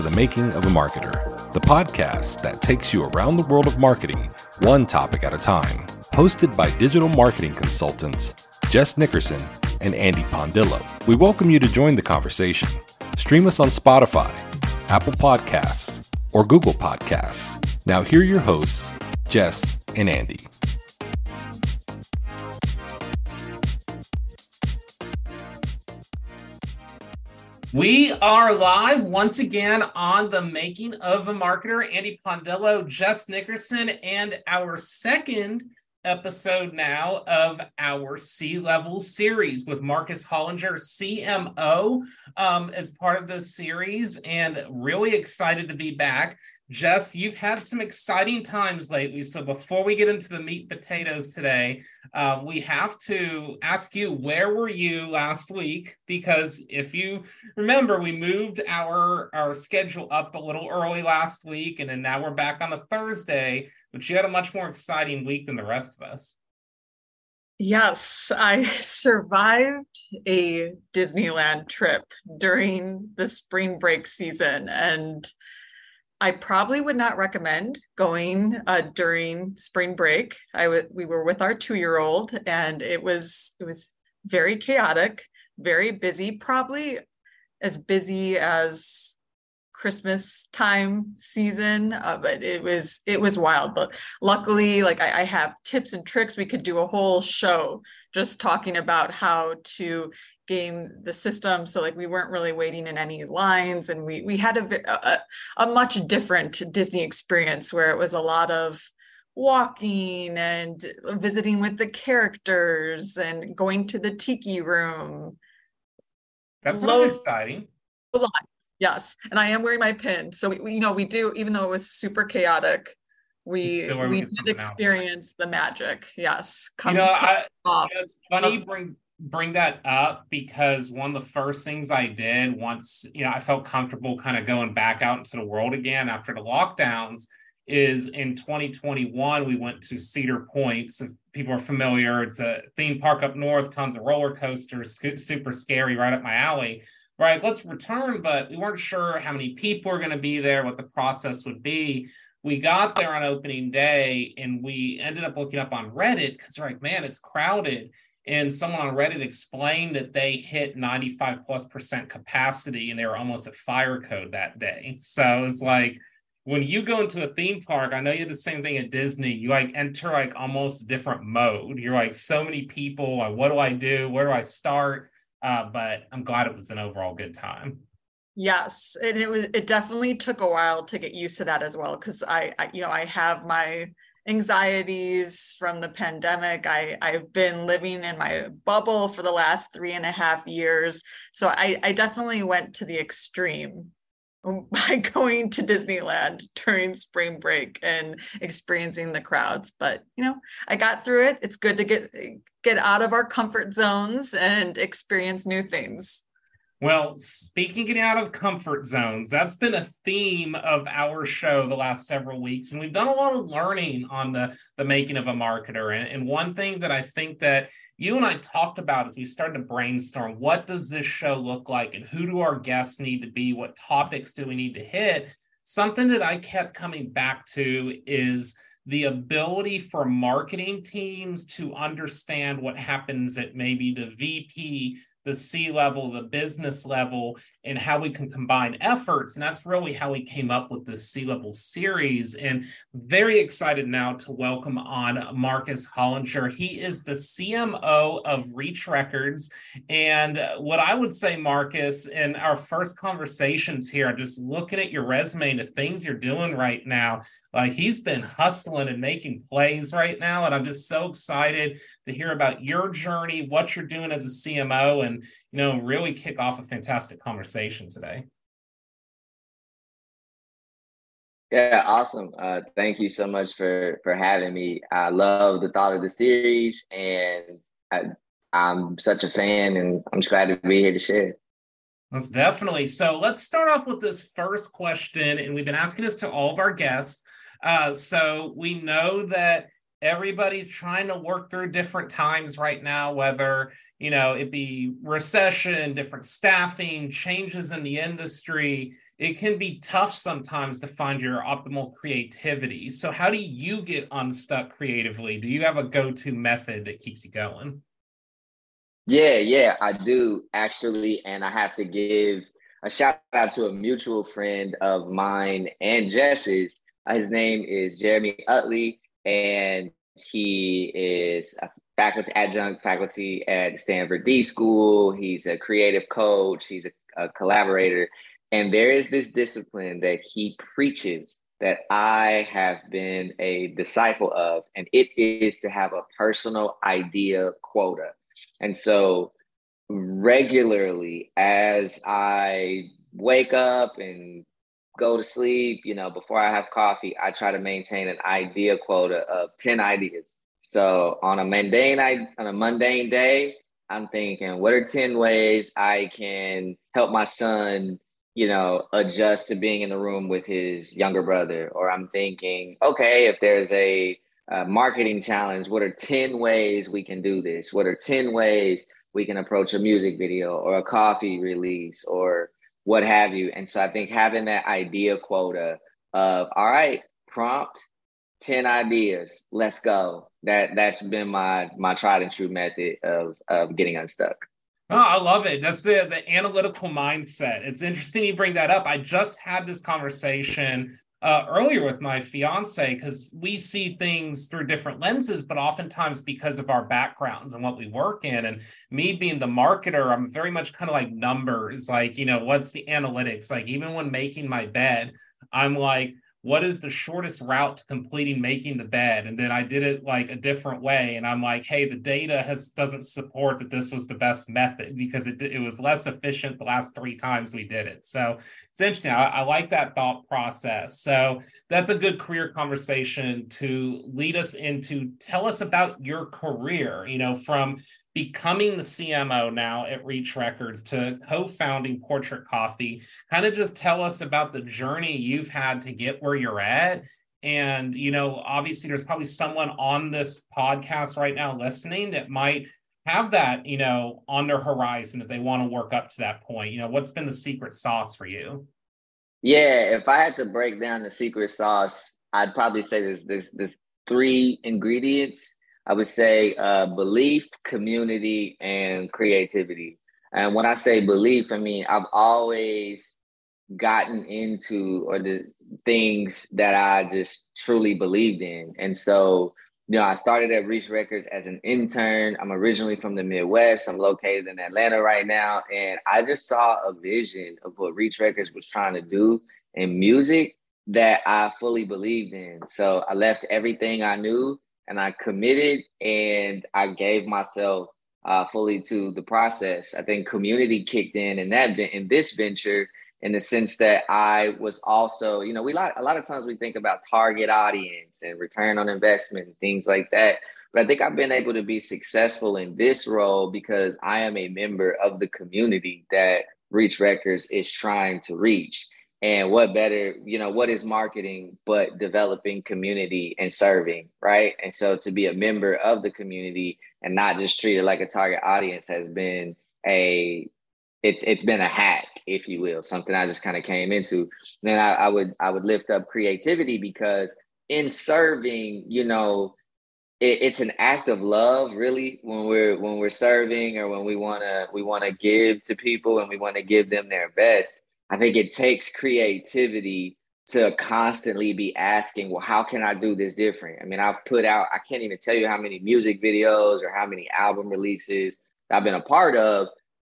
to The Making of a Marketer the podcast that takes you around the world of marketing, one topic at a time. Hosted by digital marketing consultants Jess Nickerson and Andy Pondillo. We welcome you to join the conversation. Stream us on Spotify, Apple Podcasts, or Google Podcasts. Now, here are your hosts, Jess and Andy. We are live once again on the making of a marketer. Andy Pondello, Jess Nickerson, and our second episode now of our C level series with Marcus Hollinger, CMO, um, as part of this series, and really excited to be back. Jess, you've had some exciting times lately. So before we get into the meat potatoes today, uh, we have to ask you where were you last week? Because if you remember, we moved our our schedule up a little early last week, and then now we're back on a Thursday. But you had a much more exciting week than the rest of us. Yes, I survived a Disneyland trip during the spring break season and I probably would not recommend going uh, during spring break. I w- we were with our two year old, and it was it was very chaotic, very busy, probably as busy as Christmas time season, uh, but it was it was wild. But luckily, like I, I have tips and tricks. We could do a whole show just talking about how to game the system so like we weren't really waiting in any lines and we we had a, a, a much different disney experience where it was a lot of walking and visiting with the characters and going to the tiki room that's Low, exciting yes and i am wearing my pin so we, you know we do even though it was super chaotic we we did experience the magic yes come, you know, I, it's funny bring bring that up because one of the first things I did once, you know, I felt comfortable kind of going back out into the world again after the lockdowns is in 2021 we went to Cedar Points. If people are familiar, it's a theme park up north, tons of roller coasters, super scary, right up my alley. Right, let's return, but we weren't sure how many people were going to be there, what the process would be. We got there on opening day and we ended up looking up on Reddit because we're like, man, it's crowded and someone on Reddit explained that they hit 95 plus percent capacity and they were almost at fire code that day. So it's like when you go into a theme park, I know you did the same thing at Disney. You like enter like almost a different mode. You're like so many people. Like, what do I do? Where do I start? Uh, but I'm glad it was an overall good time. Yes, and it was. It definitely took a while to get used to that as well because I, I, you know, I have my anxieties from the pandemic. I, I've been living in my bubble for the last three and a half years. So I, I definitely went to the extreme by going to Disneyland during spring break and experiencing the crowds. But you know, I got through it. It's good to get get out of our comfort zones and experience new things. Well, speaking getting out of comfort zones, that's been a theme of our show the last several weeks. And we've done a lot of learning on the, the making of a marketer. And, and one thing that I think that you and I talked about as we started to brainstorm what does this show look like and who do our guests need to be? What topics do we need to hit? Something that I kept coming back to is the ability for marketing teams to understand what happens at maybe the VP the C level, the business level, and how we can combine efforts. And that's really how we came up with this C level series. And very excited now to welcome on Marcus Hollinger. He is the CMO of Reach Records. And what I would say, Marcus, in our first conversations here, just looking at your resume and the things you're doing right now, like he's been hustling and making plays right now. And I'm just so excited to hear about your journey, what you're doing as a CMO, and you know, really kick off a fantastic conversation today. Yeah, awesome. Uh, thank you so much for for having me. I love the thought of the series, and I, I'm such a fan, and I'm just glad to be here to share. Most definitely. So let's start off with this first question, and we've been asking this to all of our guests. Uh, so we know that everybody's trying to work through different times right now, whether you know it be recession, different staffing, changes in the industry. It can be tough sometimes to find your optimal creativity. So, how do you get unstuck creatively? Do you have a go-to method that keeps you going? Yeah, yeah, I do actually, and I have to give a shout out to a mutual friend of mine and Jess's. Uh, his name is Jeremy Utley, and he is a faculty adjunct faculty at Stanford D School. He's a creative coach. He's a, a collaborator, and there is this discipline that he preaches that I have been a disciple of, and it is to have a personal idea quota. And so regularly as I wake up and go to sleep, you know, before I have coffee, I try to maintain an idea quota of 10 ideas. So on a mundane on a mundane day, I'm thinking, what are 10 ways I can help my son, you know, adjust to being in the room with his younger brother? Or I'm thinking, okay, if there's a, a marketing challenge, what are 10 ways we can do this? What are 10 ways we can approach a music video or a coffee release or what have you. And so I think having that idea quota of, all right, prompt, 10 ideas, let's go. That that's been my my tried and true method of of getting unstuck. Oh, I love it. That's the the analytical mindset. It's interesting you bring that up. I just had this conversation uh, earlier with my fiance because we see things through different lenses, but oftentimes because of our backgrounds and what we work in. And me being the marketer, I'm very much kind of like numbers, like, you know, what's the analytics? Like, even when making my bed, I'm like, what is the shortest route to completing making the bed? And then i did it like a different way and i'm like hey the data has doesn't support that this was the best method because it, it was less efficient the last three times we did it. So it's interesting I, I like that thought process. So that's a good career conversation to lead us into tell us about your career you know from becoming the CMO now at Reach Records to co founding Portrait Coffee. Kind of just tell us about the journey you've had to get where you're at. And, you know, obviously, there's probably someone on this podcast right now listening that might have that, you know, on their horizon if they want to work up to that point. You know, what's been the secret sauce for you? Yeah, if I had to break down the secret sauce, I'd probably say there's there's there's three ingredients I would say uh, belief, community, and creativity. And when I say belief, I mean I've always gotten into or the things that I just truly believed in. And so, you know, I started at Reach Records as an intern. I'm originally from the Midwest. I'm located in Atlanta right now. And I just saw a vision of what Reach Records was trying to do in music that I fully believed in. So I left everything I knew and I committed and I gave myself uh, fully to the process. I think community kicked in in that in this venture in the sense that I was also, you know, we like a lot of times we think about target audience and return on investment and things like that. But I think I've been able to be successful in this role because I am a member of the community that Reach Records is trying to reach. And what better, you know, what is marketing but developing community and serving, right? And so to be a member of the community and not just treated like a target audience has been a it's it's been a hack, if you will, something I just kind of came into. And Then I, I would I would lift up creativity because in serving, you know, it, it's an act of love, really, when we're when we're serving or when we wanna we wanna give to people and we want to give them their best. I think it takes creativity to constantly be asking, well, how can I do this different? I mean, I've put out, I can't even tell you how many music videos or how many album releases I've been a part of.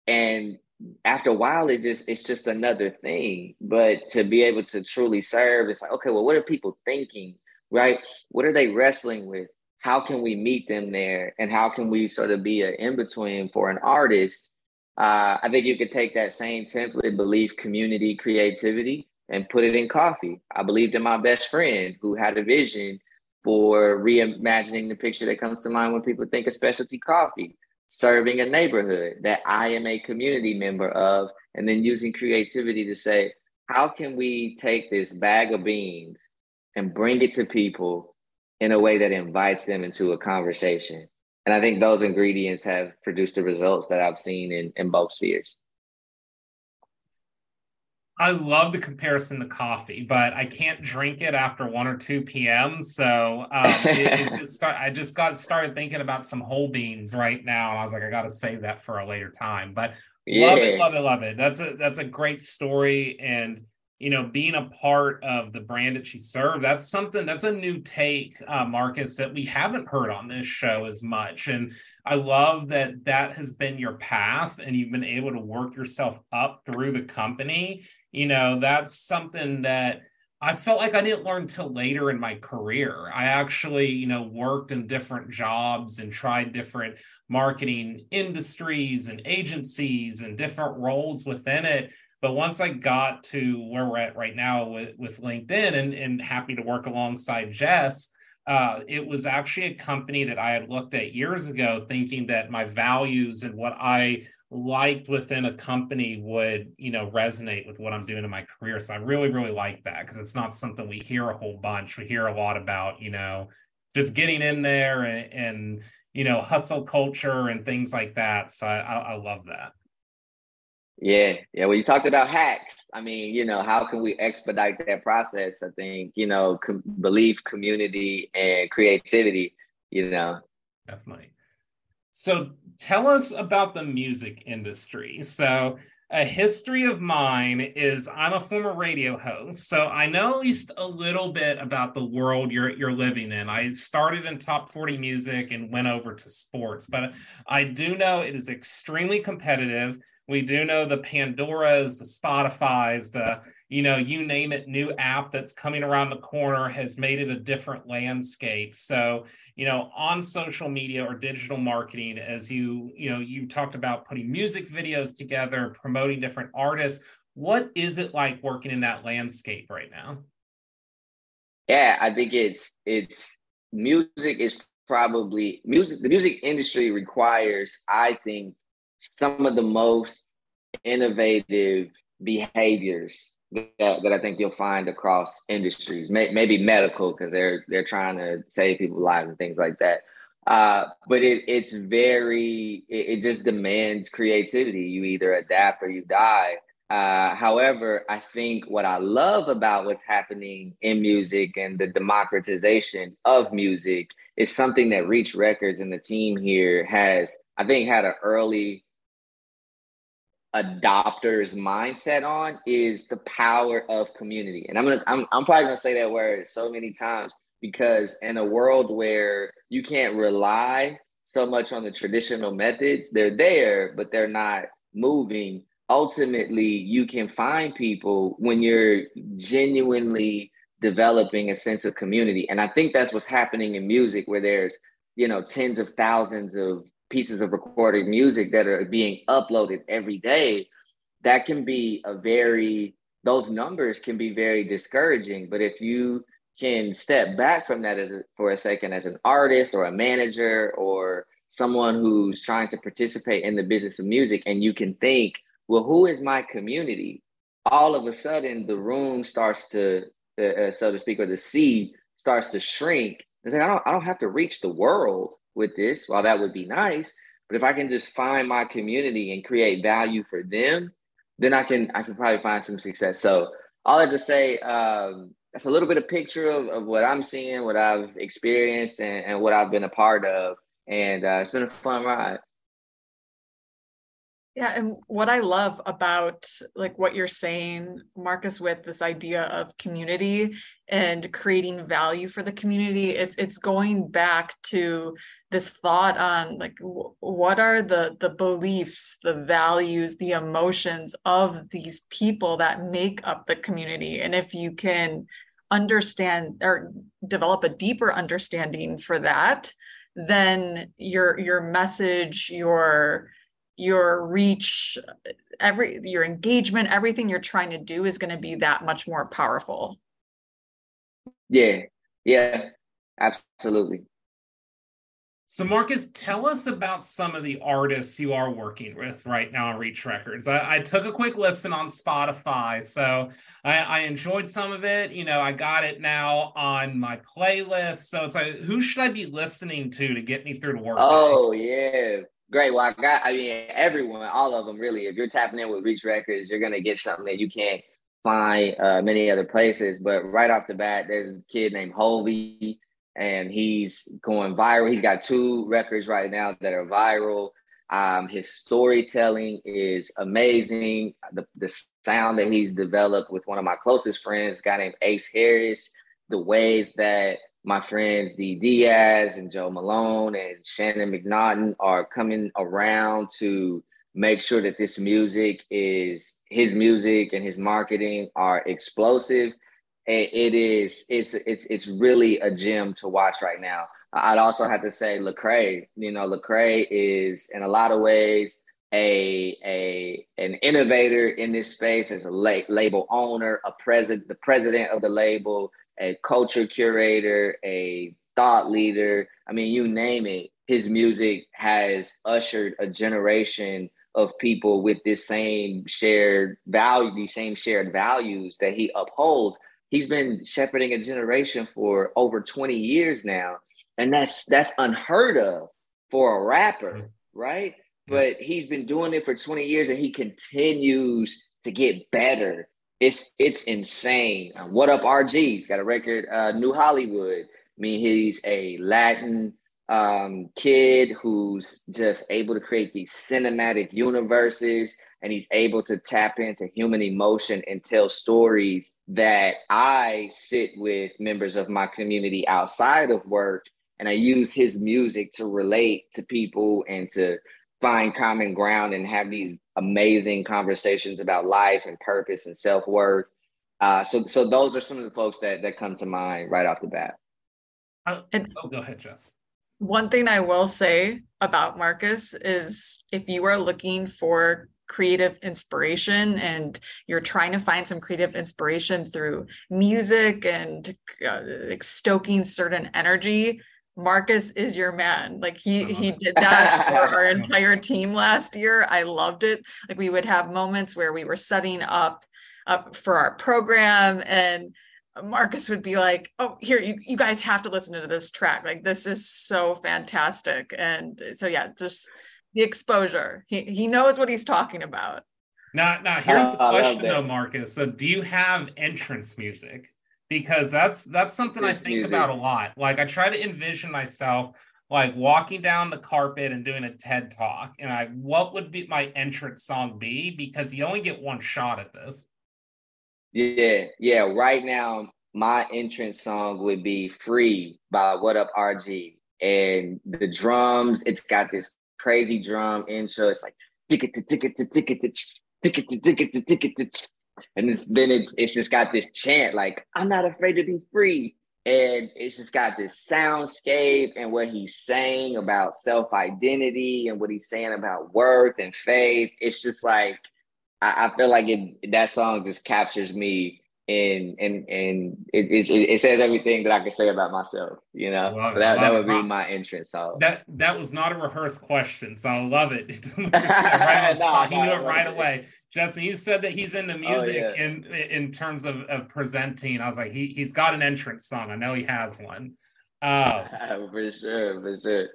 And after a while, it just it's just another thing. But to be able to truly serve, it's like, okay, well, what are people thinking? Right? What are they wrestling with? How can we meet them there? And how can we sort of be an in-between for an artist? Uh, I think you could take that same template, belief, community, creativity, and put it in coffee. I believed in my best friend who had a vision for reimagining the picture that comes to mind when people think of specialty coffee, serving a neighborhood that I am a community member of, and then using creativity to say, how can we take this bag of beans and bring it to people in a way that invites them into a conversation? And I think those ingredients have produced the results that I've seen in, in both spheres. I love the comparison to coffee, but I can't drink it after one or two p.m. So um, it, it just start, I just got started thinking about some whole beans right now, and I was like, I got to save that for a later time. But yeah. love it, love it, love it. That's a that's a great story, and you know, being a part of the brand that she served, that's something that's a new take, uh, Marcus, that we haven't heard on this show as much. And I love that that has been your path and you've been able to work yourself up through the company. You know, that's something that I felt like I didn't learn till later in my career. I actually, you know, worked in different jobs and tried different marketing industries and agencies and different roles within it but once I got to where we're at right now with, with LinkedIn and, and happy to work alongside Jess, uh, it was actually a company that I had looked at years ago, thinking that my values and what I liked within a company would, you know, resonate with what I'm doing in my career. So I really, really like that because it's not something we hear a whole bunch. We hear a lot about, you know, just getting in there and, and you know, hustle culture and things like that. So I, I love that. Yeah, yeah. Well, you talked about hacks. I mean, you know, how can we expedite that process? I think you know, com- belief, community, and creativity. You know, definitely. So, tell us about the music industry. So, a history of mine is I'm a former radio host, so I know at least a little bit about the world you're you're living in. I started in top 40 music and went over to sports, but I do know it is extremely competitive we do know the Pandoras, the Spotify's, the you know, you name it, new app that's coming around the corner has made it a different landscape. So, you know, on social media or digital marketing, as you, you know, you talked about putting music videos together, promoting different artists. What is it like working in that landscape right now? Yeah, I think it's it's music is probably music the music industry requires, I think, some of the most innovative behaviors that, that I think you'll find across industries, May, maybe medical because they're they're trying to save people's lives and things like that. Uh, but it, it's very it, it, just demands creativity. You either adapt or you die. Uh, however, I think what I love about what's happening in music and the democratization of music is something that Reach Records and the team here has, I think, had an early adopters mindset on is the power of community. And I'm gonna I'm, I'm probably gonna say that word so many times because in a world where you can't rely so much on the traditional methods, they're there, but they're not moving. Ultimately, you can find people when you're genuinely developing a sense of community. And I think that's what's happening in music where there's, you know, tens of thousands of pieces of recorded music that are being uploaded every day, that can be a very, those numbers can be very discouraging. But if you can step back from that as a, for a second as an artist or a manager or someone who's trying to participate in the business of music and you can think, well, who is my community? All of a sudden, the room starts to, uh, uh so to speak, or the seed starts to shrink. I don't, I don't have to reach the world with this, while that would be nice, but if I can just find my community and create value for them, then I can I can probably find some success. So all I just say, um, that's a little bit of picture of, of what I'm seeing, what I've experienced, and, and what I've been a part of. And uh, it's been a fun ride. Yeah, and what I love about like what you're saying, Marcus, with this idea of community and creating value for the community, it's it's going back to this thought on like w- what are the the beliefs, the values, the emotions of these people that make up the community, and if you can understand or develop a deeper understanding for that, then your your message, your your reach every your engagement everything you're trying to do is going to be that much more powerful. Yeah. Yeah. Absolutely. So marcus tell us about some of the artists you are working with right now on reach records. I, I took a quick listen on spotify so I, I, enjoyed some of it. You know i got it now on my playlist. So it's like who should i be listening to to get me through the work? Oh yeah Great. Well, I got, I mean, everyone, all of them really. If you're tapping in with Reach Records, you're going to get something that you can't find uh, many other places. But right off the bat, there's a kid named Hulvey, and he's going viral. He's got two records right now that are viral. Um, his storytelling is amazing. The, the sound that he's developed with one of my closest friends, guy named Ace Harris, the ways that my friends D Diaz and Joe Malone and Shannon McNaughton are coming around to make sure that this music is his music and his marketing are explosive. It is it's it's it's really a gem to watch right now. I'd also have to say Lecrae. You know, Lecrae is in a lot of ways a a an innovator in this space as a la- label owner, a president, the president of the label, a culture curator, a thought leader. I mean, you name it. His music has ushered a generation of people with this same shared value, these same shared values that he upholds. He's been shepherding a generation for over 20 years now. And that's that's unheard of for a rapper, mm-hmm. right? But he's been doing it for 20 years and he continues to get better it's it's insane. Um, what up, RG? He's got a record, uh, New Hollywood. I mean, he's a Latin um, kid who's just able to create these cinematic universes, and he's able to tap into human emotion and tell stories that I sit with members of my community outside of work, and I use his music to relate to people and to find common ground and have these amazing conversations about life and purpose and self worth. Uh, so, so those are some of the folks that that come to mind right off the bat. Uh, and, oh, go ahead, Jess. One thing I will say about Marcus is if you are looking for creative inspiration and you're trying to find some creative inspiration through music and uh, stoking certain energy Marcus is your man. Like he he did that for our entire team last year. I loved it. Like we would have moments where we were setting up up for our program and Marcus would be like, "Oh, here you, you guys have to listen to this track. Like this is so fantastic." And so yeah, just the exposure. He he knows what he's talking about. Now, now here's the question though, Marcus. So, do you have entrance music? Because that's that's something I think music. about a lot. Like I try to envision myself like walking down the carpet and doing a TED talk, and I what would be my entrance song be? Because you only get one shot at this. Yeah, yeah. Right now, my entrance song would be "Free" by What Up RG, and the drums. It's got this crazy drum intro. It's like ticket to ticket to ticket to ticket to ticket to ticket to and it's, then it's, it's just got this chant like, I'm not afraid to be free. And it's just got this soundscape and what he's saying about self identity and what he's saying about worth and faith. It's just like, I, I feel like it, that song just captures me and and and it, it, it, says everything that I can say about myself, you know. Love so that, that would be my entrance song. That that was not a rehearsed question, so I love it. right knew it right away. Justin, you said that he's into oh, music oh, yeah. in in terms of, of presenting. I was like, he he's got an entrance song. I know he has one. Uh, for sure, for sure.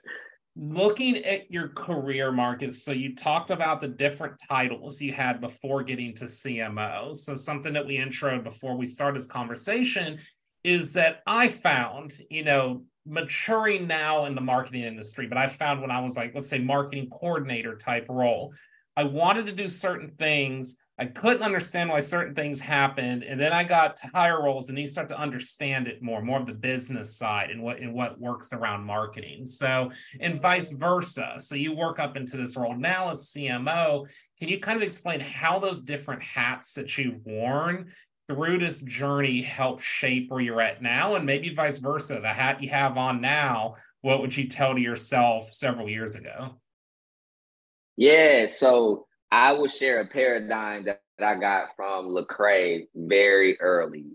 Looking at your career, Marcus, so you talked about the different titles you had before getting to CMO. So, something that we introed before we start this conversation is that I found, you know, maturing now in the marketing industry, but I found when I was like, let's say, marketing coordinator type role, I wanted to do certain things I couldn't understand why certain things happened, and then I got to higher roles, and you start to understand it more, more of the business side and what and what works around marketing. So, and vice versa. So you work up into this role now as CMO. Can you kind of explain how those different hats that you've worn through this journey help shape where you're at now, and maybe vice versa? The hat you have on now, what would you tell to yourself several years ago? Yeah, so I will share a paradigm that, I got from Lecrae very early.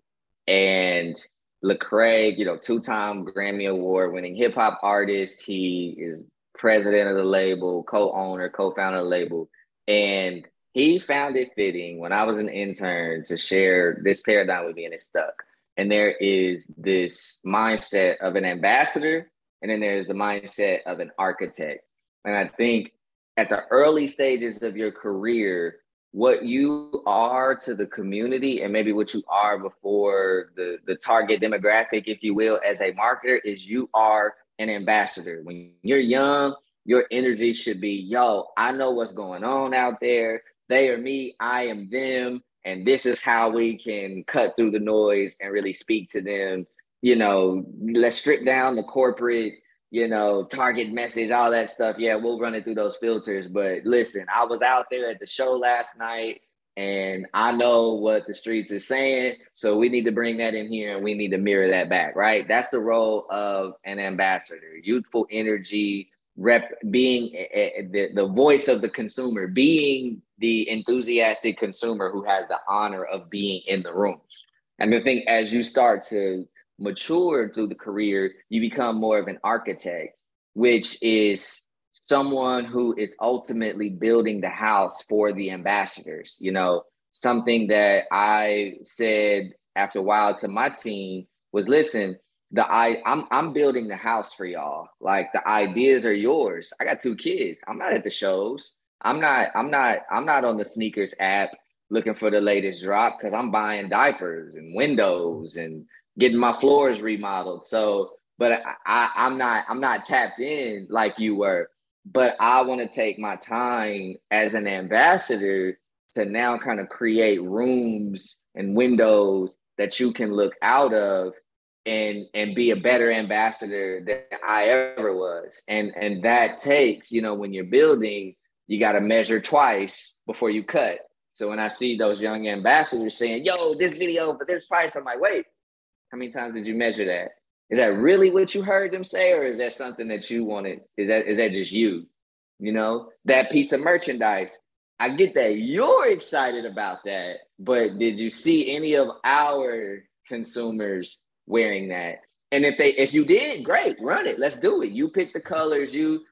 And Lecrae, you know, two-time Grammy Award winning hip hop artist. He is president of the label, co-owner, co-founder of the label. And he found it fitting when I was an intern to share this paradigm with me and it stuck. And there is this mindset of an ambassador, and then there's the mindset of an architect. And I think at the early stages of your career what you are to the community and maybe what you are before the the target demographic if you will as a marketer is you are an ambassador. When you're young your energy should be yo i know what's going on out there. They are me. I am them. And this is how we can cut through the noise and really speak to them. You know let's strip down the corporate you know, target message, all that stuff. Yeah, we'll run it through those filters. But listen, I was out there at the show last night and I know what the streets is saying. So we need to bring that in here and we need to mirror that back, right? That's the role of an ambassador, youthful energy, rep being a, a, the, the voice of the consumer, being the enthusiastic consumer who has the honor of being in the room. And I think as you start to mature through the career, you become more of an architect, which is someone who is ultimately building the house for the ambassadors. You know, something that I said after a while to my team was listen, the I I'm I'm building the house for y'all. Like the ideas are yours. I got two kids. I'm not at the shows. I'm not I'm not I'm not on the sneakers app looking for the latest drop because I'm buying diapers and windows and getting my floors remodeled. So, but I, I, I'm not I'm not tapped in like you were. But I want to take my time as an ambassador to now kind of create rooms and windows that you can look out of and and be a better ambassador than I ever was. And and that takes, you know, when you're building, you got to measure twice before you cut. So when I see those young ambassadors saying, "Yo, this video for this price," I'm like, "Wait, how many times did you measure that? Is that really what you heard them say, or is that something that you wanted? Is that is that just you? You know, that piece of merchandise. I get that you're excited about that, but did you see any of our consumers wearing that? And if they if you did, great, run it. Let's do it. You pick the colors, you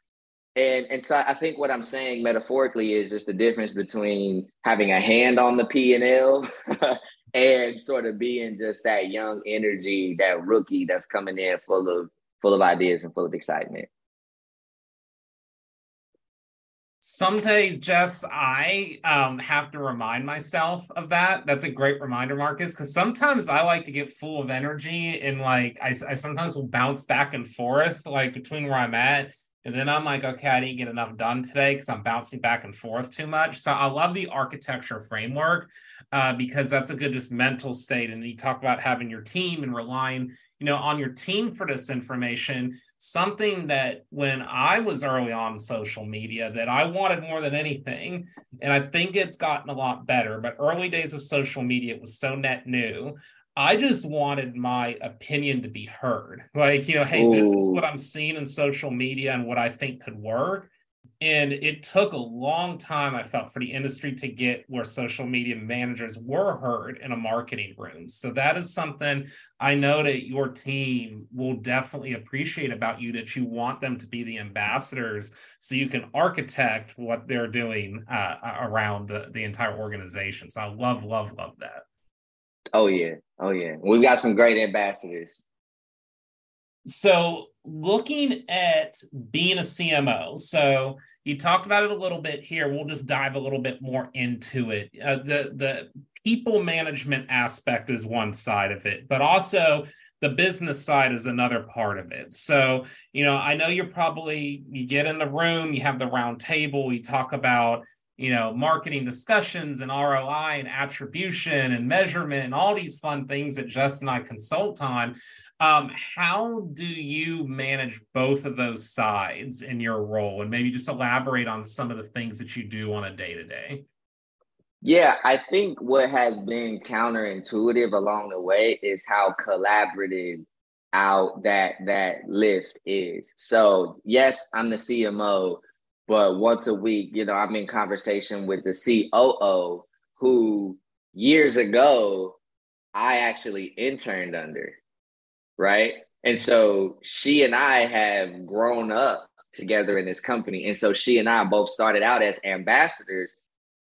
and and so I think what I'm saying metaphorically is just the difference between having a hand on the P and L and sort of being just that young energy, that rookie that's coming in full of full of ideas and full of excitement. Some days, Jess, I um, have to remind myself of that. That's a great reminder, Marcus, because sometimes I like to get full of energy and like I, I sometimes will bounce back and forth like between where I'm at. And then I'm like, okay, I didn't get enough done today because I'm bouncing back and forth too much. So I love the architecture framework uh, because that's a good just mental state. And you talk about having your team and relying, you know, on your team for this information. Something that when I was early on social media that I wanted more than anything, and I think it's gotten a lot better. But early days of social media, it was so net new. I just wanted my opinion to be heard. Like, you know, hey, Ooh. this is what I'm seeing in social media and what I think could work. And it took a long time, I felt, for the industry to get where social media managers were heard in a marketing room. So that is something I know that your team will definitely appreciate about you that you want them to be the ambassadors so you can architect what they're doing uh, around the, the entire organization. So I love, love, love that. Oh, yeah. Oh, yeah. We've got some great ambassadors. So looking at being a CMO, so you talked about it a little bit here. We'll just dive a little bit more into it. Uh, the the people management aspect is one side of it, but also the business side is another part of it. So, you know, I know you're probably you get in the room, you have the round table, you talk about you know marketing discussions and ROI and attribution and measurement and all these fun things that Justin and I consult on. Um, how do you manage both of those sides in your role? And maybe just elaborate on some of the things that you do on a day to day. Yeah, I think what has been counterintuitive along the way is how collaborative out that that lift is. So yes, I'm the CMO, but once a week, you know, I'm in conversation with the COO who years ago I actually interned under right? And so she and I have grown up together in this company. And so she and I both started out as ambassadors.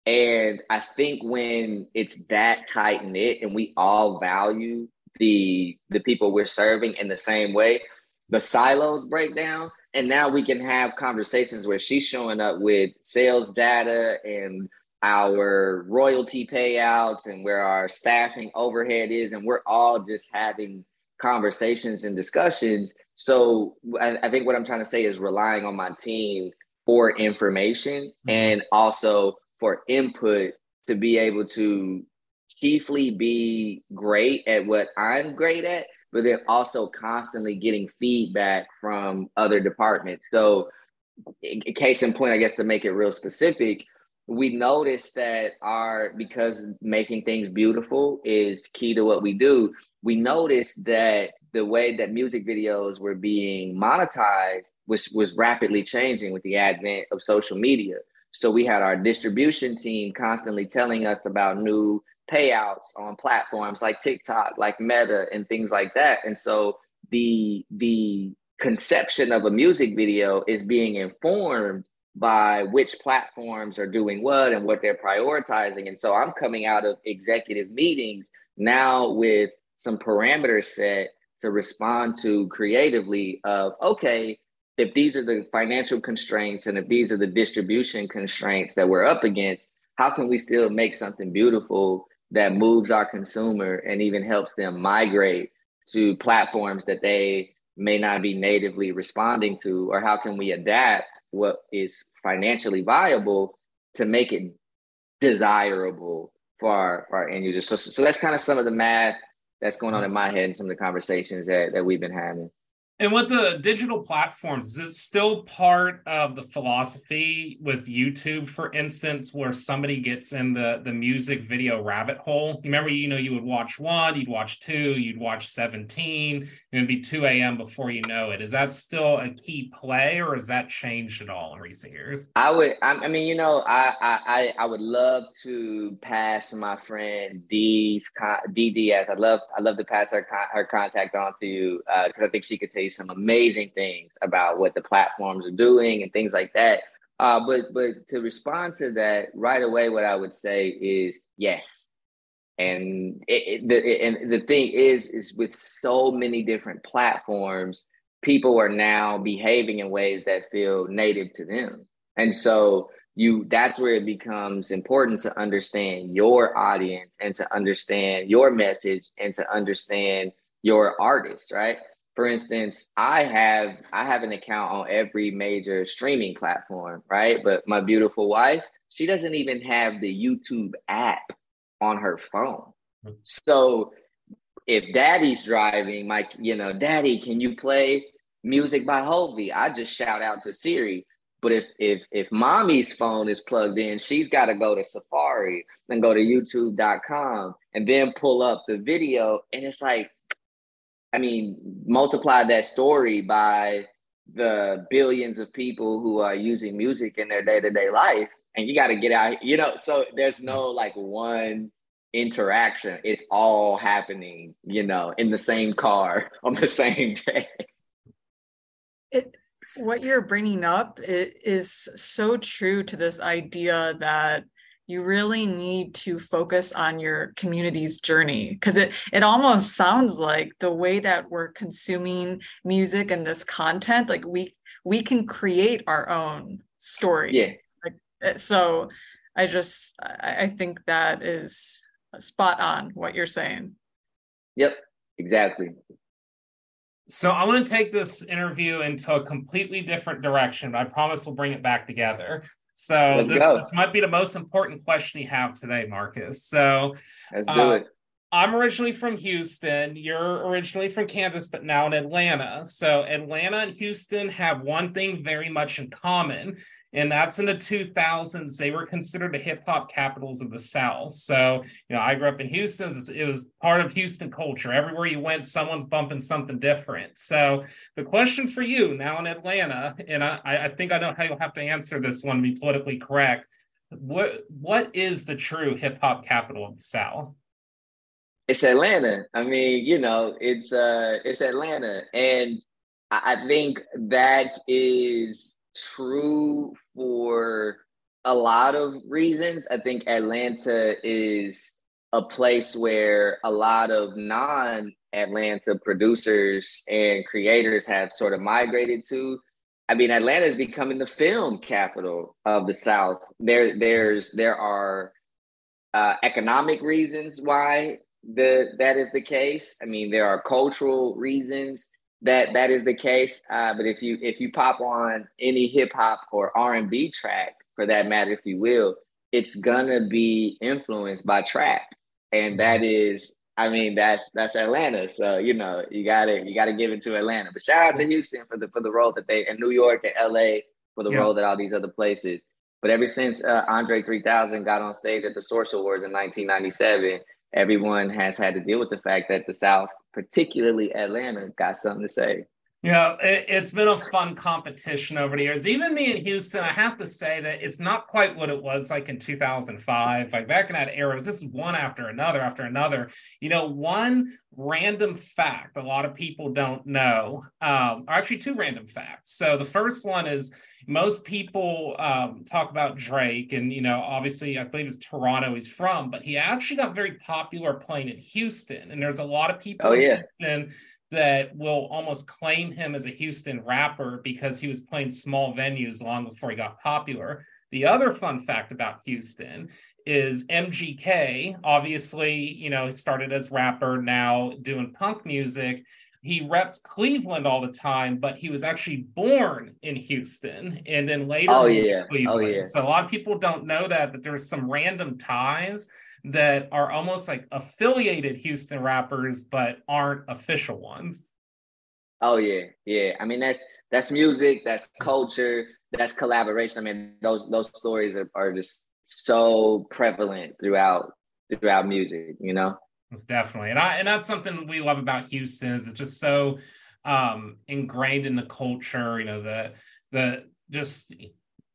And I think when it's that tight knit and we all value the the people we're serving in the same way, the silos break down. And now we can have conversations where she's showing up with sales data and our royalty payouts and where our staffing overhead is. And we're all just having conversations and discussions. So I, I, think what I'm trying to say is relying on my team for information mm-hmm. and also for input to be able to chiefly be great at what I'm great at, but then also constantly getting feedback from other departments. So, in case in point, I guess to make it real specific, we noticed that our because making things beautiful is key to what we do we noticed that the way that music videos were being monetized was, was rapidly changing with the advent of social media. So we had our distribution team constantly telling us about new payouts on platforms like TikTok, like Meta, and things like that. And so the the conception of a music video is being informed by which platforms are doing what and what they're prioritizing. And so I'm coming out of executive meetings now with some parameters set to respond to creatively of okay if these are the financial constraints and if these are the distribution constraints that we're up against how can we still make something beautiful that moves our consumer and even helps them migrate to platforms that they may not be natively responding to? Or how can we adapt what is financially viable to make it desirable for our, for our end users? So, so that's kind of some of the math that's going on in my head and some of the conversations that, that we've been having. And with the digital platforms, is it still part of the philosophy with YouTube, for instance, where somebody gets in the, the music video rabbit hole? Remember, you know, you would watch one, you'd watch two, you'd watch 17, and it'd be 2 a.m. before you know it. Is that still a key play or has that changed at all in recent years? I would, I, mean, you know, I, I, I would love to pass my friend D's, D Diaz. I'd love, I'd love to pass her, her contact on to you because uh, I think she could tell some amazing things about what the platforms are doing and things like that. Uh, but but to respond to that right away, what I would say is yes. And it, it, the, and the thing is, is with so many different platforms, people are now behaving in ways that feel native to them. And so you that's where it becomes important to understand your audience and to understand your message and to understand your artist, right? For instance, I have I have an account on every major streaming platform, right? But my beautiful wife, she doesn't even have the YouTube app on her phone. So if daddy's driving, like, you know, daddy, can you play music by Hulvey? I just shout out to Siri. But if if if mommy's phone is plugged in, she's got to go to Safari and go to youtube.com and then pull up the video. And it's like, I mean, multiply that story by the billions of people who are using music in their day to day life, and you got to get out, you know. So there's no like one interaction, it's all happening, you know, in the same car on the same day. It, what you're bringing up is so true to this idea that you really need to focus on your community's journey because it it almost sounds like the way that we're consuming music and this content like we we can create our own story. Yeah. Like eh, so i just i, I think that is spot on what you're saying. Yep exactly. So I want to take this interview into a completely different direction, but I promise we'll bring it back together. So this, this, might be the most important question you have today, Marcus. So let's do uh, it. I'm originally from Houston. You're originally from Kansas, but now in Atlanta. So Atlanta and Houston have one thing very much in common, and that's in the 2000s they were considered the hip hop capitals of the South. So you know, I grew up in Houston. It was part of Houston culture. Everywhere you went, someone's bumping something different. So the question for you now in Atlanta, and I, I think I know how you'll have to answer this one to be politically correct. What what is the true hip hop capital of the South? It's Atlanta. I mean, you know, it's uh it's Atlanta. And I think that is true for a lot of reasons. I think Atlanta is a place where a lot of non Atlanta producers and creators have sort of migrated to. I mean, Atlanta is becoming the film capital of the South. There, there's there are uh, economic reasons why the that is the case. I mean, there are cultural reasons that that is the case. Uh, but if you if you pop on any hip hop or R and B track, for that matter, if you will, it's gonna be influenced by trap, and that is, I mean, that's that's Atlanta. So you know, you gotta you gotta give it to Atlanta. But shout out to Houston for the for the role that they and New York and L.A. for the yeah. role that all these other places. But ever since uh, Andre 3000 got on stage at the Source Awards in 1997, everyone has had to deal with the fact that the South particularly Atlanta, got something to say. Yeah, it, has been a fun competition over the years. Even me in Houston, I have to say that it's not quite what it was like in 2005. Like back in that era, this is one after another after another. You know, one random fact a lot of people don't know, um, or actually two random facts. So the first one is most people um, talk about Drake, and you know, obviously, I believe it's Toronto he's from, but he actually got very popular playing in Houston, and there's a lot of people oh, yeah. Houston that will almost claim him as a Houston rapper because he was playing small venues long before he got popular. The other fun fact about Houston is MGK. Obviously, you know, he started as rapper, now doing punk music he reps Cleveland all the time, but he was actually born in Houston and then later oh, yeah. Oh, Cleveland. Oh, yeah. So a lot of people don't know that, but there's some random ties that are almost like affiliated Houston rappers, but aren't official ones. Oh yeah, yeah. I mean that's that's music, that's culture, that's collaboration. I mean those those stories are, are just so prevalent throughout throughout music, you know. Most definitely, and I and that's something we love about Houston is it's just so um, ingrained in the culture. You know, the the just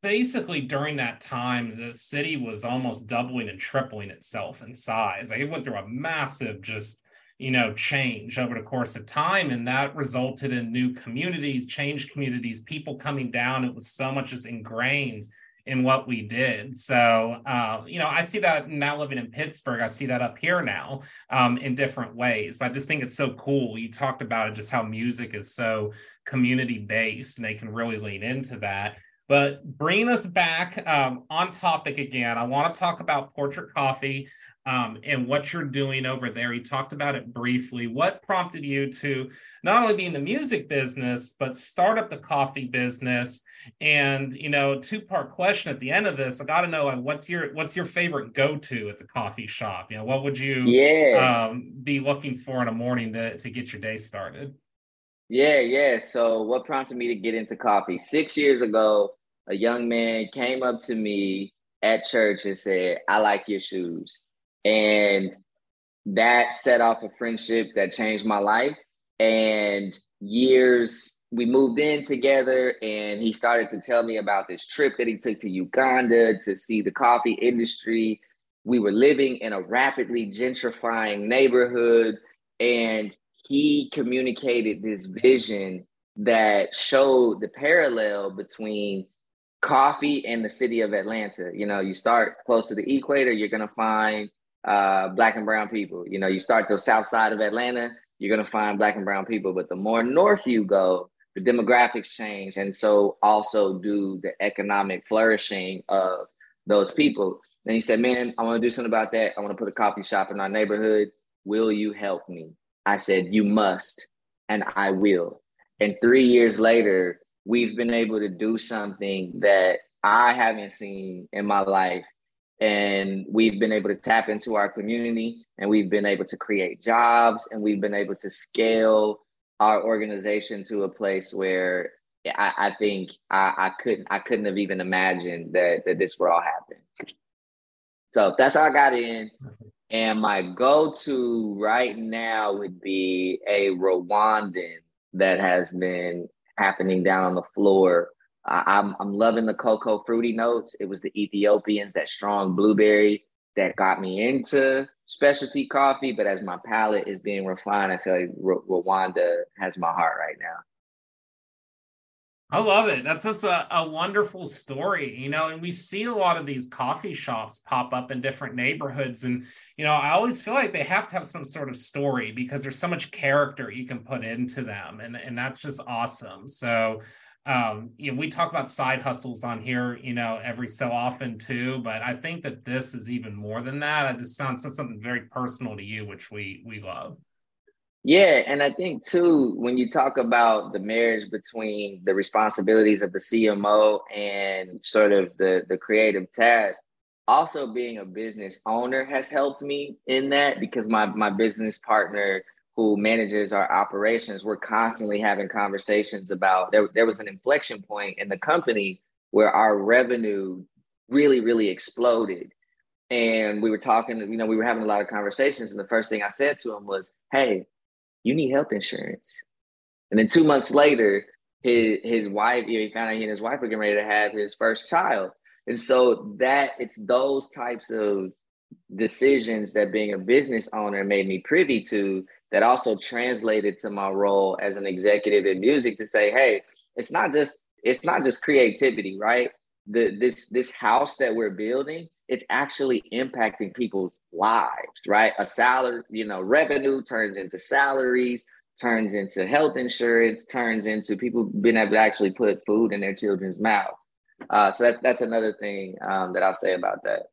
basically during that time, the city was almost doubling and tripling itself in size. Like it went through a massive just you know change over the course of time and that resulted in new communities changed communities people coming down it was so much just ingrained in what we did. So, uh, you know, I see that now living in Pittsburgh. I see that up here now um, in different ways. But I just think it's so cool. You talked about it, just how music is so community based, and they can really lean into that. But bringing us back um, on topic again, I want to talk about Portrait Coffee um, and what you're doing over there. You talked about it briefly. What prompted you to not only be in the music business, but start up the coffee business? And you know, two part question at the end of this. I got to know like, what's your what's your favorite go to at the coffee shop? You know, what would you yeah um, be looking for in a morning to to get your day started? Yeah, yeah. So, what prompted me to get into coffee? Six years ago, a young man came up to me at church and said, "I like your shoes." And that set off a friendship that changed my life. And years, we moved in together, and he started to tell me about this trip that he took to Uganda to see the coffee industry. We were living in a rapidly gentrifying neighborhood, and he communicated this vision that showed the parallel between coffee and the city of Atlanta. You know, you start close to the equator, you're gonna find uh, black and brown people. You know, you start the south side of Atlanta, you're gonna find black and brown people. But the more north you go, the demographics change, and so also do the economic flourishing of those people. And he said, "Man, I want to do something about that. I want to put a coffee shop in our neighborhood. Will you help me?" I said, "You must, and I will." And three years later, we've been able to do something that I haven't seen in my life. And we've been able to tap into our community and we've been able to create jobs and we've been able to scale our organization to a place where I, I think I, I, couldn't I couldn't have even imagined that that this would all happen. So that's how I got in. And my go-to right now would be a Rwandan that has been happening down on the floor. I'm I'm loving the cocoa fruity notes. It was the Ethiopians, that strong blueberry that got me into specialty coffee. But as my palate is being refined, I feel like R- Rwanda has my heart right now. I love it. That's just a, a wonderful story, you know. And we see a lot of these coffee shops pop up in different neighborhoods. And, you know, I always feel like they have to have some sort of story because there's so much character you can put into them. And, and that's just awesome. So, um, you know, we talk about side hustles on here, you know, every so often too. But I think that this is even more than that. Just sounds something very personal to you, which we we love. Yeah, and I think too, when you talk about the marriage between the responsibilities of the CMO and sort of the the creative task, also being a business owner has helped me in that because my my business partner who manages our operations, we're constantly having conversations about there, there was an inflection point in the company where our revenue really, really exploded. And we were talking, you know, we were having a lot of conversations. And the first thing I said to him was, Hey, you need health insurance. And then two months later, his his wife, you know, he found out he and his wife were getting ready to have his first child. And so that it's those types of decisions that being a business owner made me privy to that also translated to my role as an executive in music to say, hey, it's not just it's not just creativity, right? The this this house that we're building it's actually impacting people's lives, right? A salary, you know, revenue turns into salaries, turns into health insurance, turns into people being able to actually put food in their children's mouths. Uh, so that's that's another thing um, that I'll say about that.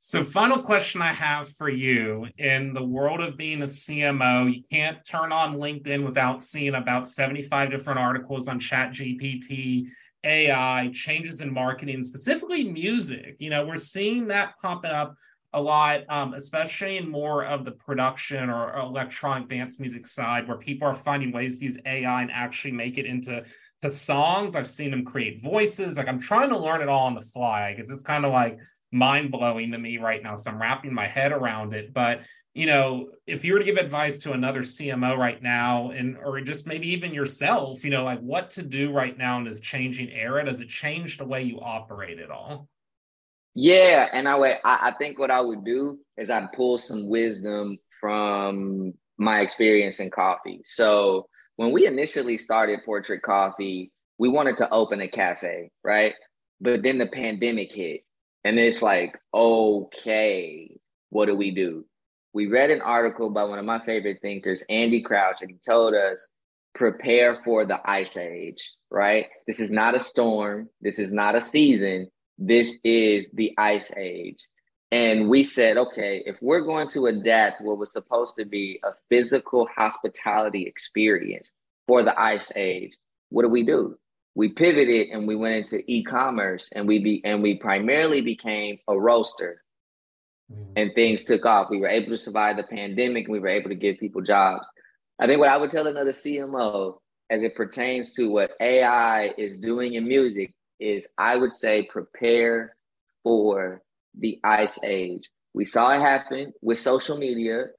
So, final question I have for you in the world of being a CMO, you can't turn on LinkedIn without seeing about 75 different articles on ChatGPT AI, changes in marketing, specifically music. You know, we're seeing that popping up a lot, um, especially in more of the production or electronic dance music side, where people are finding ways to use AI and actually make it into to songs. I've seen them create voices. Like I'm trying to learn it all on the fly. It's just kind of like mind blowing to me right now. So I'm wrapping my head around it. But you know, if you were to give advice to another CMO right now, and or just maybe even yourself, you know, like what to do right now in this changing era, does it change the way you operate at all? Yeah, and I would, I, think what I would do is I'd pull some wisdom from my experience in coffee. So when we initially started Portrait Coffee, we wanted to open a cafe, right? But then the pandemic hit, and it's like, okay, what do we do? we read an article by one of my favorite thinkers, Andy Crouch, and he told us prepare for the ice age, right? This is not a storm. This is not a season. This is the ice age. And we said, okay, if we're going to adapt what was supposed to be a physical hospitality experience for the ice age, what do we do? We pivoted and we went into e-commerce and we be and we primarily became a roaster mm-hmm. and things took off. We were able to survive the pandemic and we were able to give people jobs. I think what I would tell another CMO as it pertains to what AI is doing in music is I would say prepare for the ice age. We saw it happen with social media.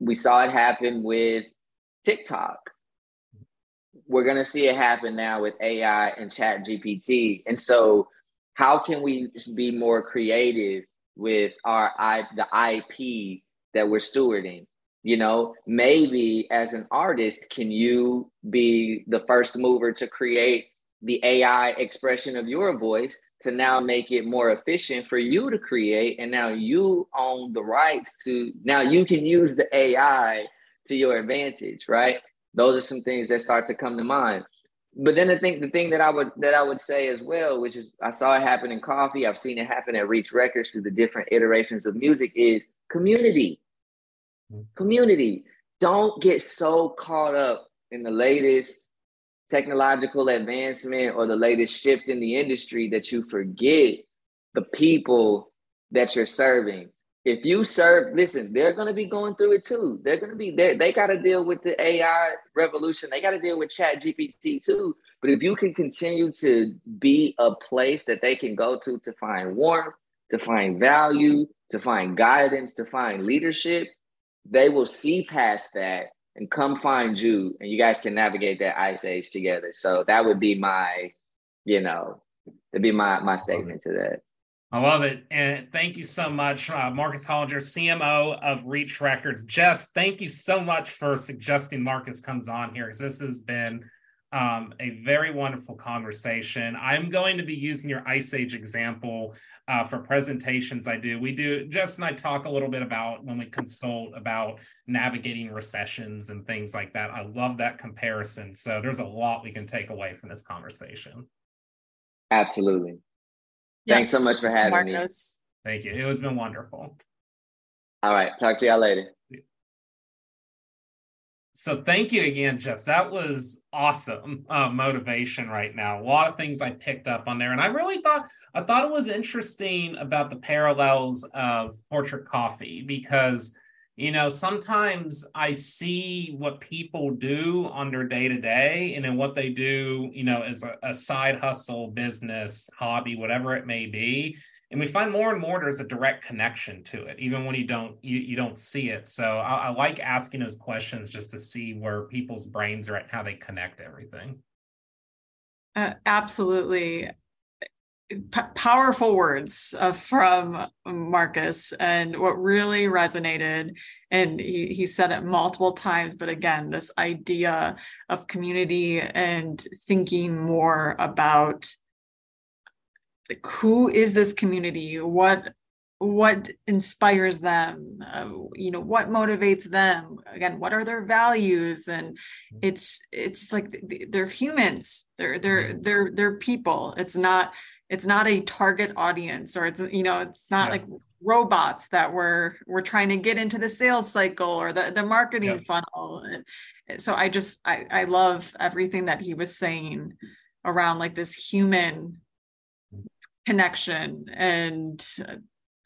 We saw it happen with TikTok. We're going to see it happen now with AI and Chat GPT. And so, how can we be more creative with our I the IP that we're stewarding. You know, maybe as an artist, can you be the first mover to create the AI expression of your voice to now make it more efficient for you to create. And now you own the rights to, now you can use the AI to your advantage, right? Those are some things that start to come to mind. But then I think the thing that I would that I would say as well, which is I saw it happen in coffee, I've seen it happen at Reach Records through the different iterations of music, is community. Mm-hmm. Community. Don't get so caught up in the latest technological advancement or the latest shift in the industry that you forget the people that you're serving. If you serve, listen, they're going to be going through it too. They're going to be they they got to deal with the AI revolution. They got to deal with Chat GPT too. But if you can continue to be a place that they can go to to find warmth, to find value, to find guidance, to find leadership, they will see past that and come find you and you guys can navigate that ice age together so that would be my you know that'd be my my statement to that I love it. And thank you so much, uh, Marcus Hollinger, CMO of Reach Records. Jess, thank you so much for suggesting Marcus comes on here because this has been um, a very wonderful conversation. I'm going to be using your Ice Age example uh, for presentations I do. We do, Jess and I talk a little bit about when we consult about navigating recessions and things like that. I love that comparison. So there's a lot we can take away from this conversation. Absolutely. Yes. Thanks so much for having Marcus. me. Thank you. It has been wonderful. All right. Talk to y'all later. So thank you again, Jess. That was awesome uh, motivation right now. A lot of things I picked up on there, and I really thought I thought it was interesting about the parallels of portrait coffee because you know sometimes I see what people do on their day to day, and then what they do, you know, as a, a side hustle, business, hobby, whatever it may be, and we find more and more there's a direct connection to it even when you don't you, you don't see it. So I, I like asking those questions just to see where people's brains are at how they connect everything. Uh, absolutely P- powerful words uh, from marcus and what really resonated and he, he said it multiple times but again this idea of community and thinking more about like who is this community? What what inspires them? Uh, you know what motivates them? Again what are their values? And mm-hmm. it's it's like they're humans. They're they're mm-hmm. they're they're people. It's not it's not a target audience or it's you know it's not yeah. like robots that we're we're trying to get into the sales cycle or the the marketing yeah. funnel so i just i i love everything that he was saying around like this human connection and uh,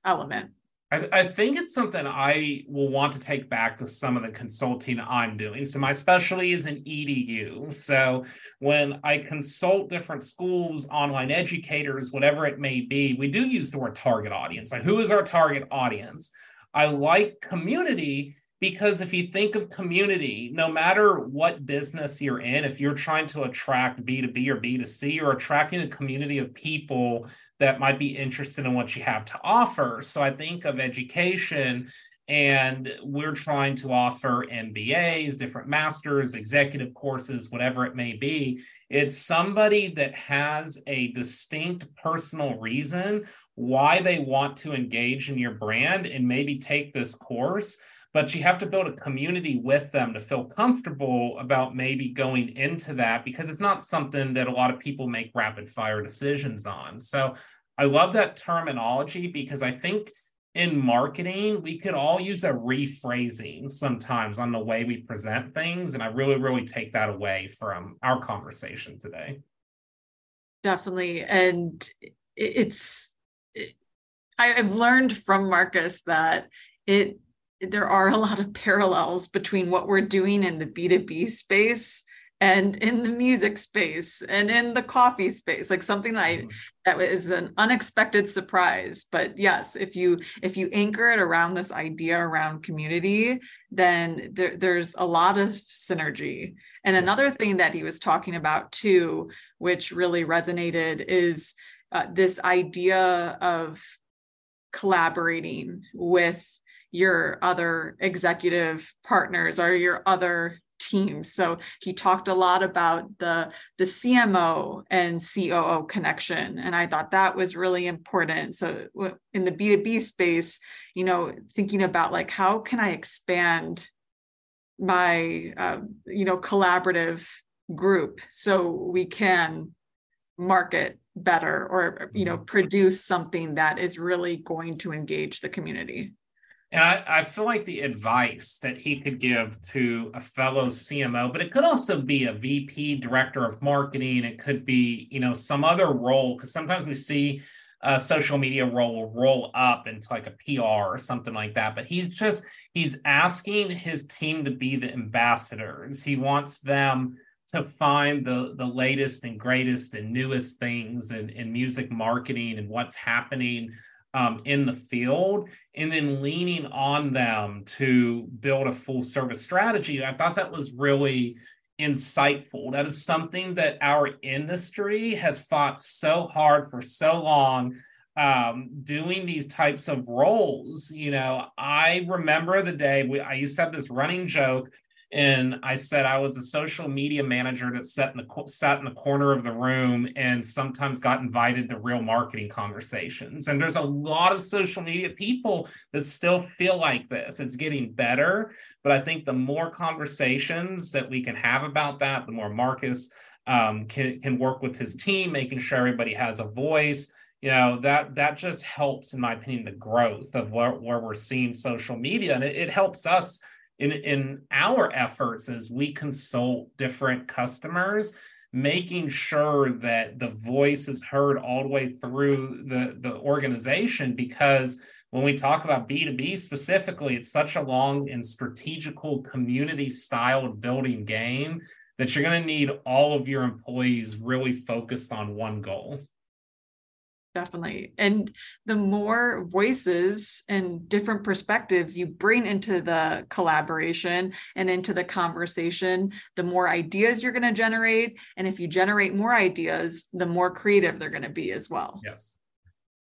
element. I, I, think it's something I will want to take back to some of the consulting I'm doing. So my specialty is in EDU. So when I consult different schools, online educators, whatever it may be, we do use the word target audience. Like who is our target audience? I like community because if you think of community, no matter what business you're in, if you're trying to attract B2B or B2C, you're attracting a community of people that might be interested in what you have to offer. So I think of education and we're trying to offer MBAs, different masters, executive courses, whatever it may be. It's somebody that has a distinct personal reason why they want to engage in your brand and maybe take this course but you have to build a community with them to feel comfortable about maybe going into that because it's not something that a lot of people make rapid fire decisions on. So I love that terminology because I think in marketing, we could all use a rephrasing sometimes on the way we present things. And I really, really take that away from our conversation today. Definitely. And it's, I've learned from Marcus that it there are a lot of parallels between what we're doing in the B2B space and in the music space and in the coffee space like something that I, mm-hmm. that is an unexpected surprise. But yes if you if you anchor it around this idea around community then there, there's a lot of synergy. And another thing that he was talking about too which really resonated is uh, this idea of collaborating with your other executive partners or your other teams. So he talked a lot about the the CMO and COO connection, and I thought that was really important. So in the B two B space, you know, thinking about like how can I expand my uh, you know collaborative group so we can market better or you know mm-hmm. produce something that is really going to engage the community and I, I, feel like the advice that he could give to a fellow CMO, but it could also be a VP, director of marketing. It could be, you know, some other role, because sometimes we see a social media role will roll up into like a PR or something like that. But he's just, he's asking his team to be the ambassadors. He wants them to find the the latest and greatest and newest things in, in music marketing and what's happening um, in the field and then leaning on them to build a full service strategy. I thought that was really insightful. That is something that our industry has fought so hard for so long um, doing these types of roles. You know i remember the day we, i used to have this running joke and I said I was a social media manager that sat in the sat in the corner of the room and sometimes got invited to real marketing conversations. And there's a lot of social media people that still feel like this. It's getting better, but I think the more conversations that we can have about that, the more Marcus um, can can work with his team, making sure everybody has a voice you know that that just helps in my opinion the growth of where, where we're seeing social media and it, it helps us in, in our efforts as we consult different customers making sure that the voice is heard all the way through the, the organization because when we talk about b2b specifically it's such a long and strategical community style building game that you're going to need all of your employees really focused on one goal definitely and the more voices and different perspectives you bring into the collaboration and into the conversation the more ideas you're going to generate and if you generate more ideas the more creative they're going to be as well yes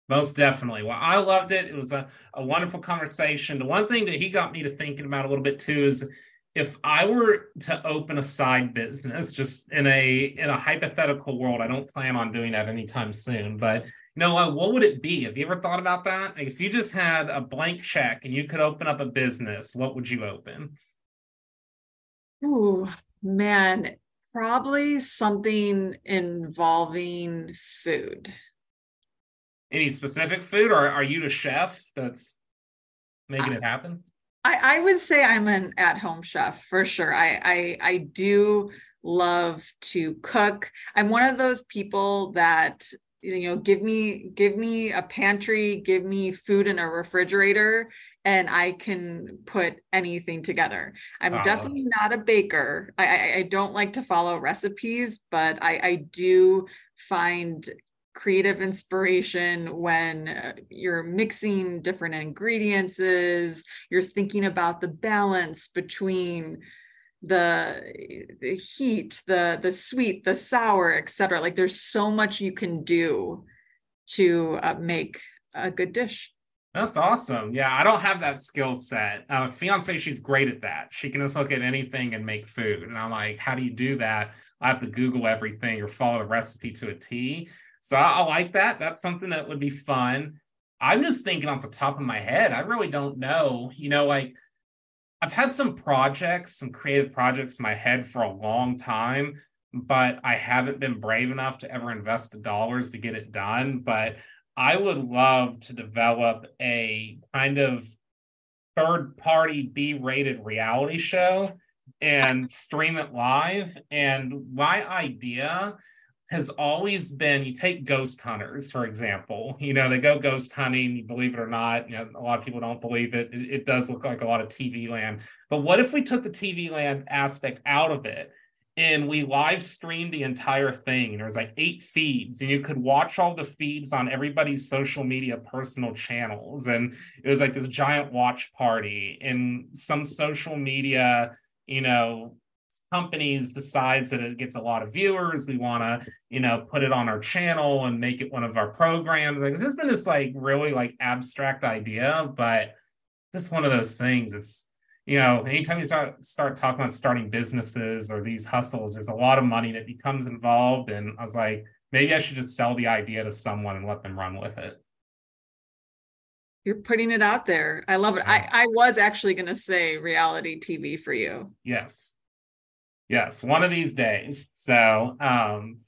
most definitely. Well, I loved it. It was a, a wonderful conversation. The one thing that he got me to thinking about a little bit too is if I were to open a side business, just in a in a hypothetical world, I don't plan on doing that anytime soon, but Noah, what would it be? Have you ever thought about that? Like if you just had a blank check and you could open up a business, what would you open? Ooh, man, probably something involving food. Any specific food, or are you the chef that's making I, it happen? I, I would say I'm an at-home chef for sure. I, I I do love to cook. I'm one of those people that you know give me give me a pantry give me food in a refrigerator and i can put anything together i'm oh. definitely not a baker I, I, I don't like to follow recipes but i i do find creative inspiration when uh, you're mixing different ingredients you're thinking about the balance between the the heat the the sweet the sour etc like there's so much you can do to uh, make a good dish. That's awesome. Yeah i don't have that skill set. Uh, fiance she's great at that. She can just look at anything and make food. And i'm like how do you do that? I have to google everything or follow the recipe to a t. So I, I like that. That's something that would be fun. I'm just thinking off the top of my head. I really don't know. You know like I've had some projects, some creative projects in my head for a long time, but I haven't been brave enough to ever invest the dollars to get it done. But I would love to develop a kind of third party B rated reality show and stream it live. And my idea has always been you take ghost hunters for example you know they go ghost hunting you believe it or not you know, a lot of people don't believe it. it it does look like a lot of tv land but what if we took the tv land aspect out of it and we live streamed the entire thing there was like eight feeds and you could watch all the feeds on everybody's social media personal channels and it was like this giant watch party and some social media you know companies decides that it gets a lot of viewers we want to you know put it on our channel and make it one of our programs like has been this like really like abstract idea but just one of those things it's you know, anytime you start start talking about starting businesses or these hustles, there's a lot of money that becomes involved. And I was like, maybe I should just sell the idea to someone and let them run with it. You're putting it out there. I love it. I, I was actually going to say reality TV for you. Yes. Yes, one of these days. So, um,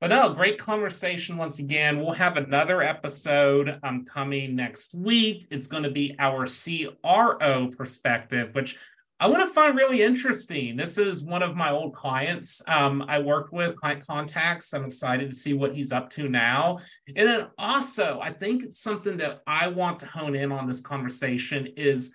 but no, great conversation once again. We'll have another episode um, coming next week. It's going to be our CRO perspective, which I want to find really interesting. This is one of my old clients um, I worked with, client contacts. I'm excited to see what he's up to now. And then also, I think it's something that I want to hone in on this conversation is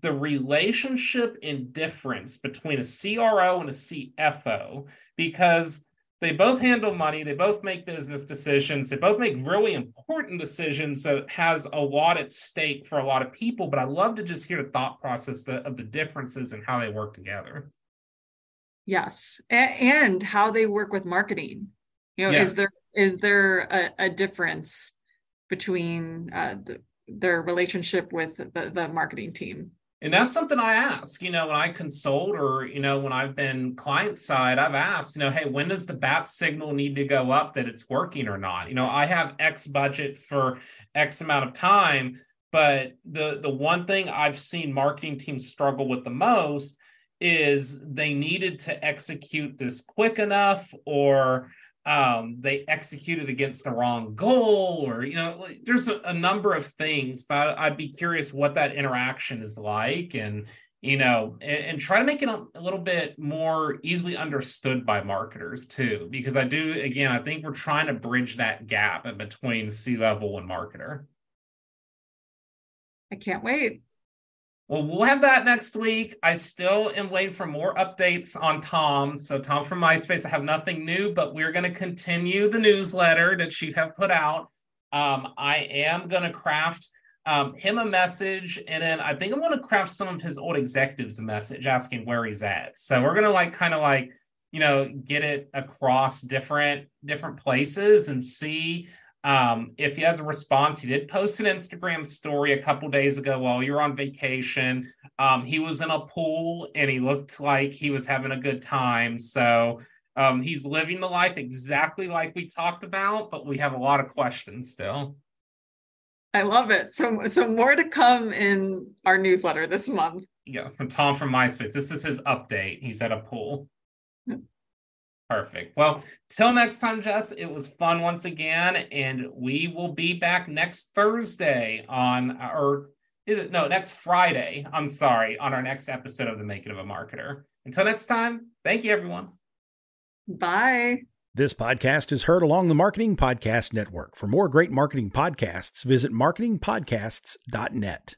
the relationship and difference between a CRO and a CFO, because they both handle money they both make business decisions they both make really important decisions that has a lot at stake for a lot of people but i love to just hear the thought process of the differences and how they work together. Yes and how they work with marketing. You know yes. is there is there a, a difference between uh, the, their relationship with the, the marketing team and that's something I ask, you know, when I consult or, you know, when I've been client side, I've asked, you know, hey, when does the bat signal need to go up that it's working or not? You know, I have X budget for X amount of time, but the the one thing I've seen marketing teams struggle with the most is they needed to execute this quick enough or um, they executed against the wrong goal, or you know, there's a, a, number of things. But I'd be curious what that interaction is like, and you know, and, and try to make it a, a, little bit more easily understood by marketers too, because I do again, I think we're trying to bridge that gap between C level and marketer. I can't wait. Well, we'll have that next week. I still am waiting for more updates on Tom. So, Tom from MySpace, I have nothing new, but we're going to continue the newsletter that you have put out. Um, I am going to craft um, him a message, and then I think I'm going to craft some of his old executives a message asking where he's at. So, we're going to like kind of like, you know, get it across different different places and see um, if he has a response, he did post an Instagram story a couple days ago while you were on vacation. Um, he was in a pool and he looked like he was having a good time. So um, he's living the life exactly like we talked about, but we have a lot of questions still. I love it. So, so more to come in our newsletter this month. Yeah, from Tom from MySpace. This is his update. He's at a pool. Perfect. Well, till next time, Jess, it was fun once again, and we will be back next Thursday on, or is it no, next Friday? I'm sorry, on our next episode of The Making of a Marketer. Until next time, thank you, everyone. Bye. This podcast is heard along the Marketing Podcast Network. For more great marketing podcasts, visit marketingpodcasts.net.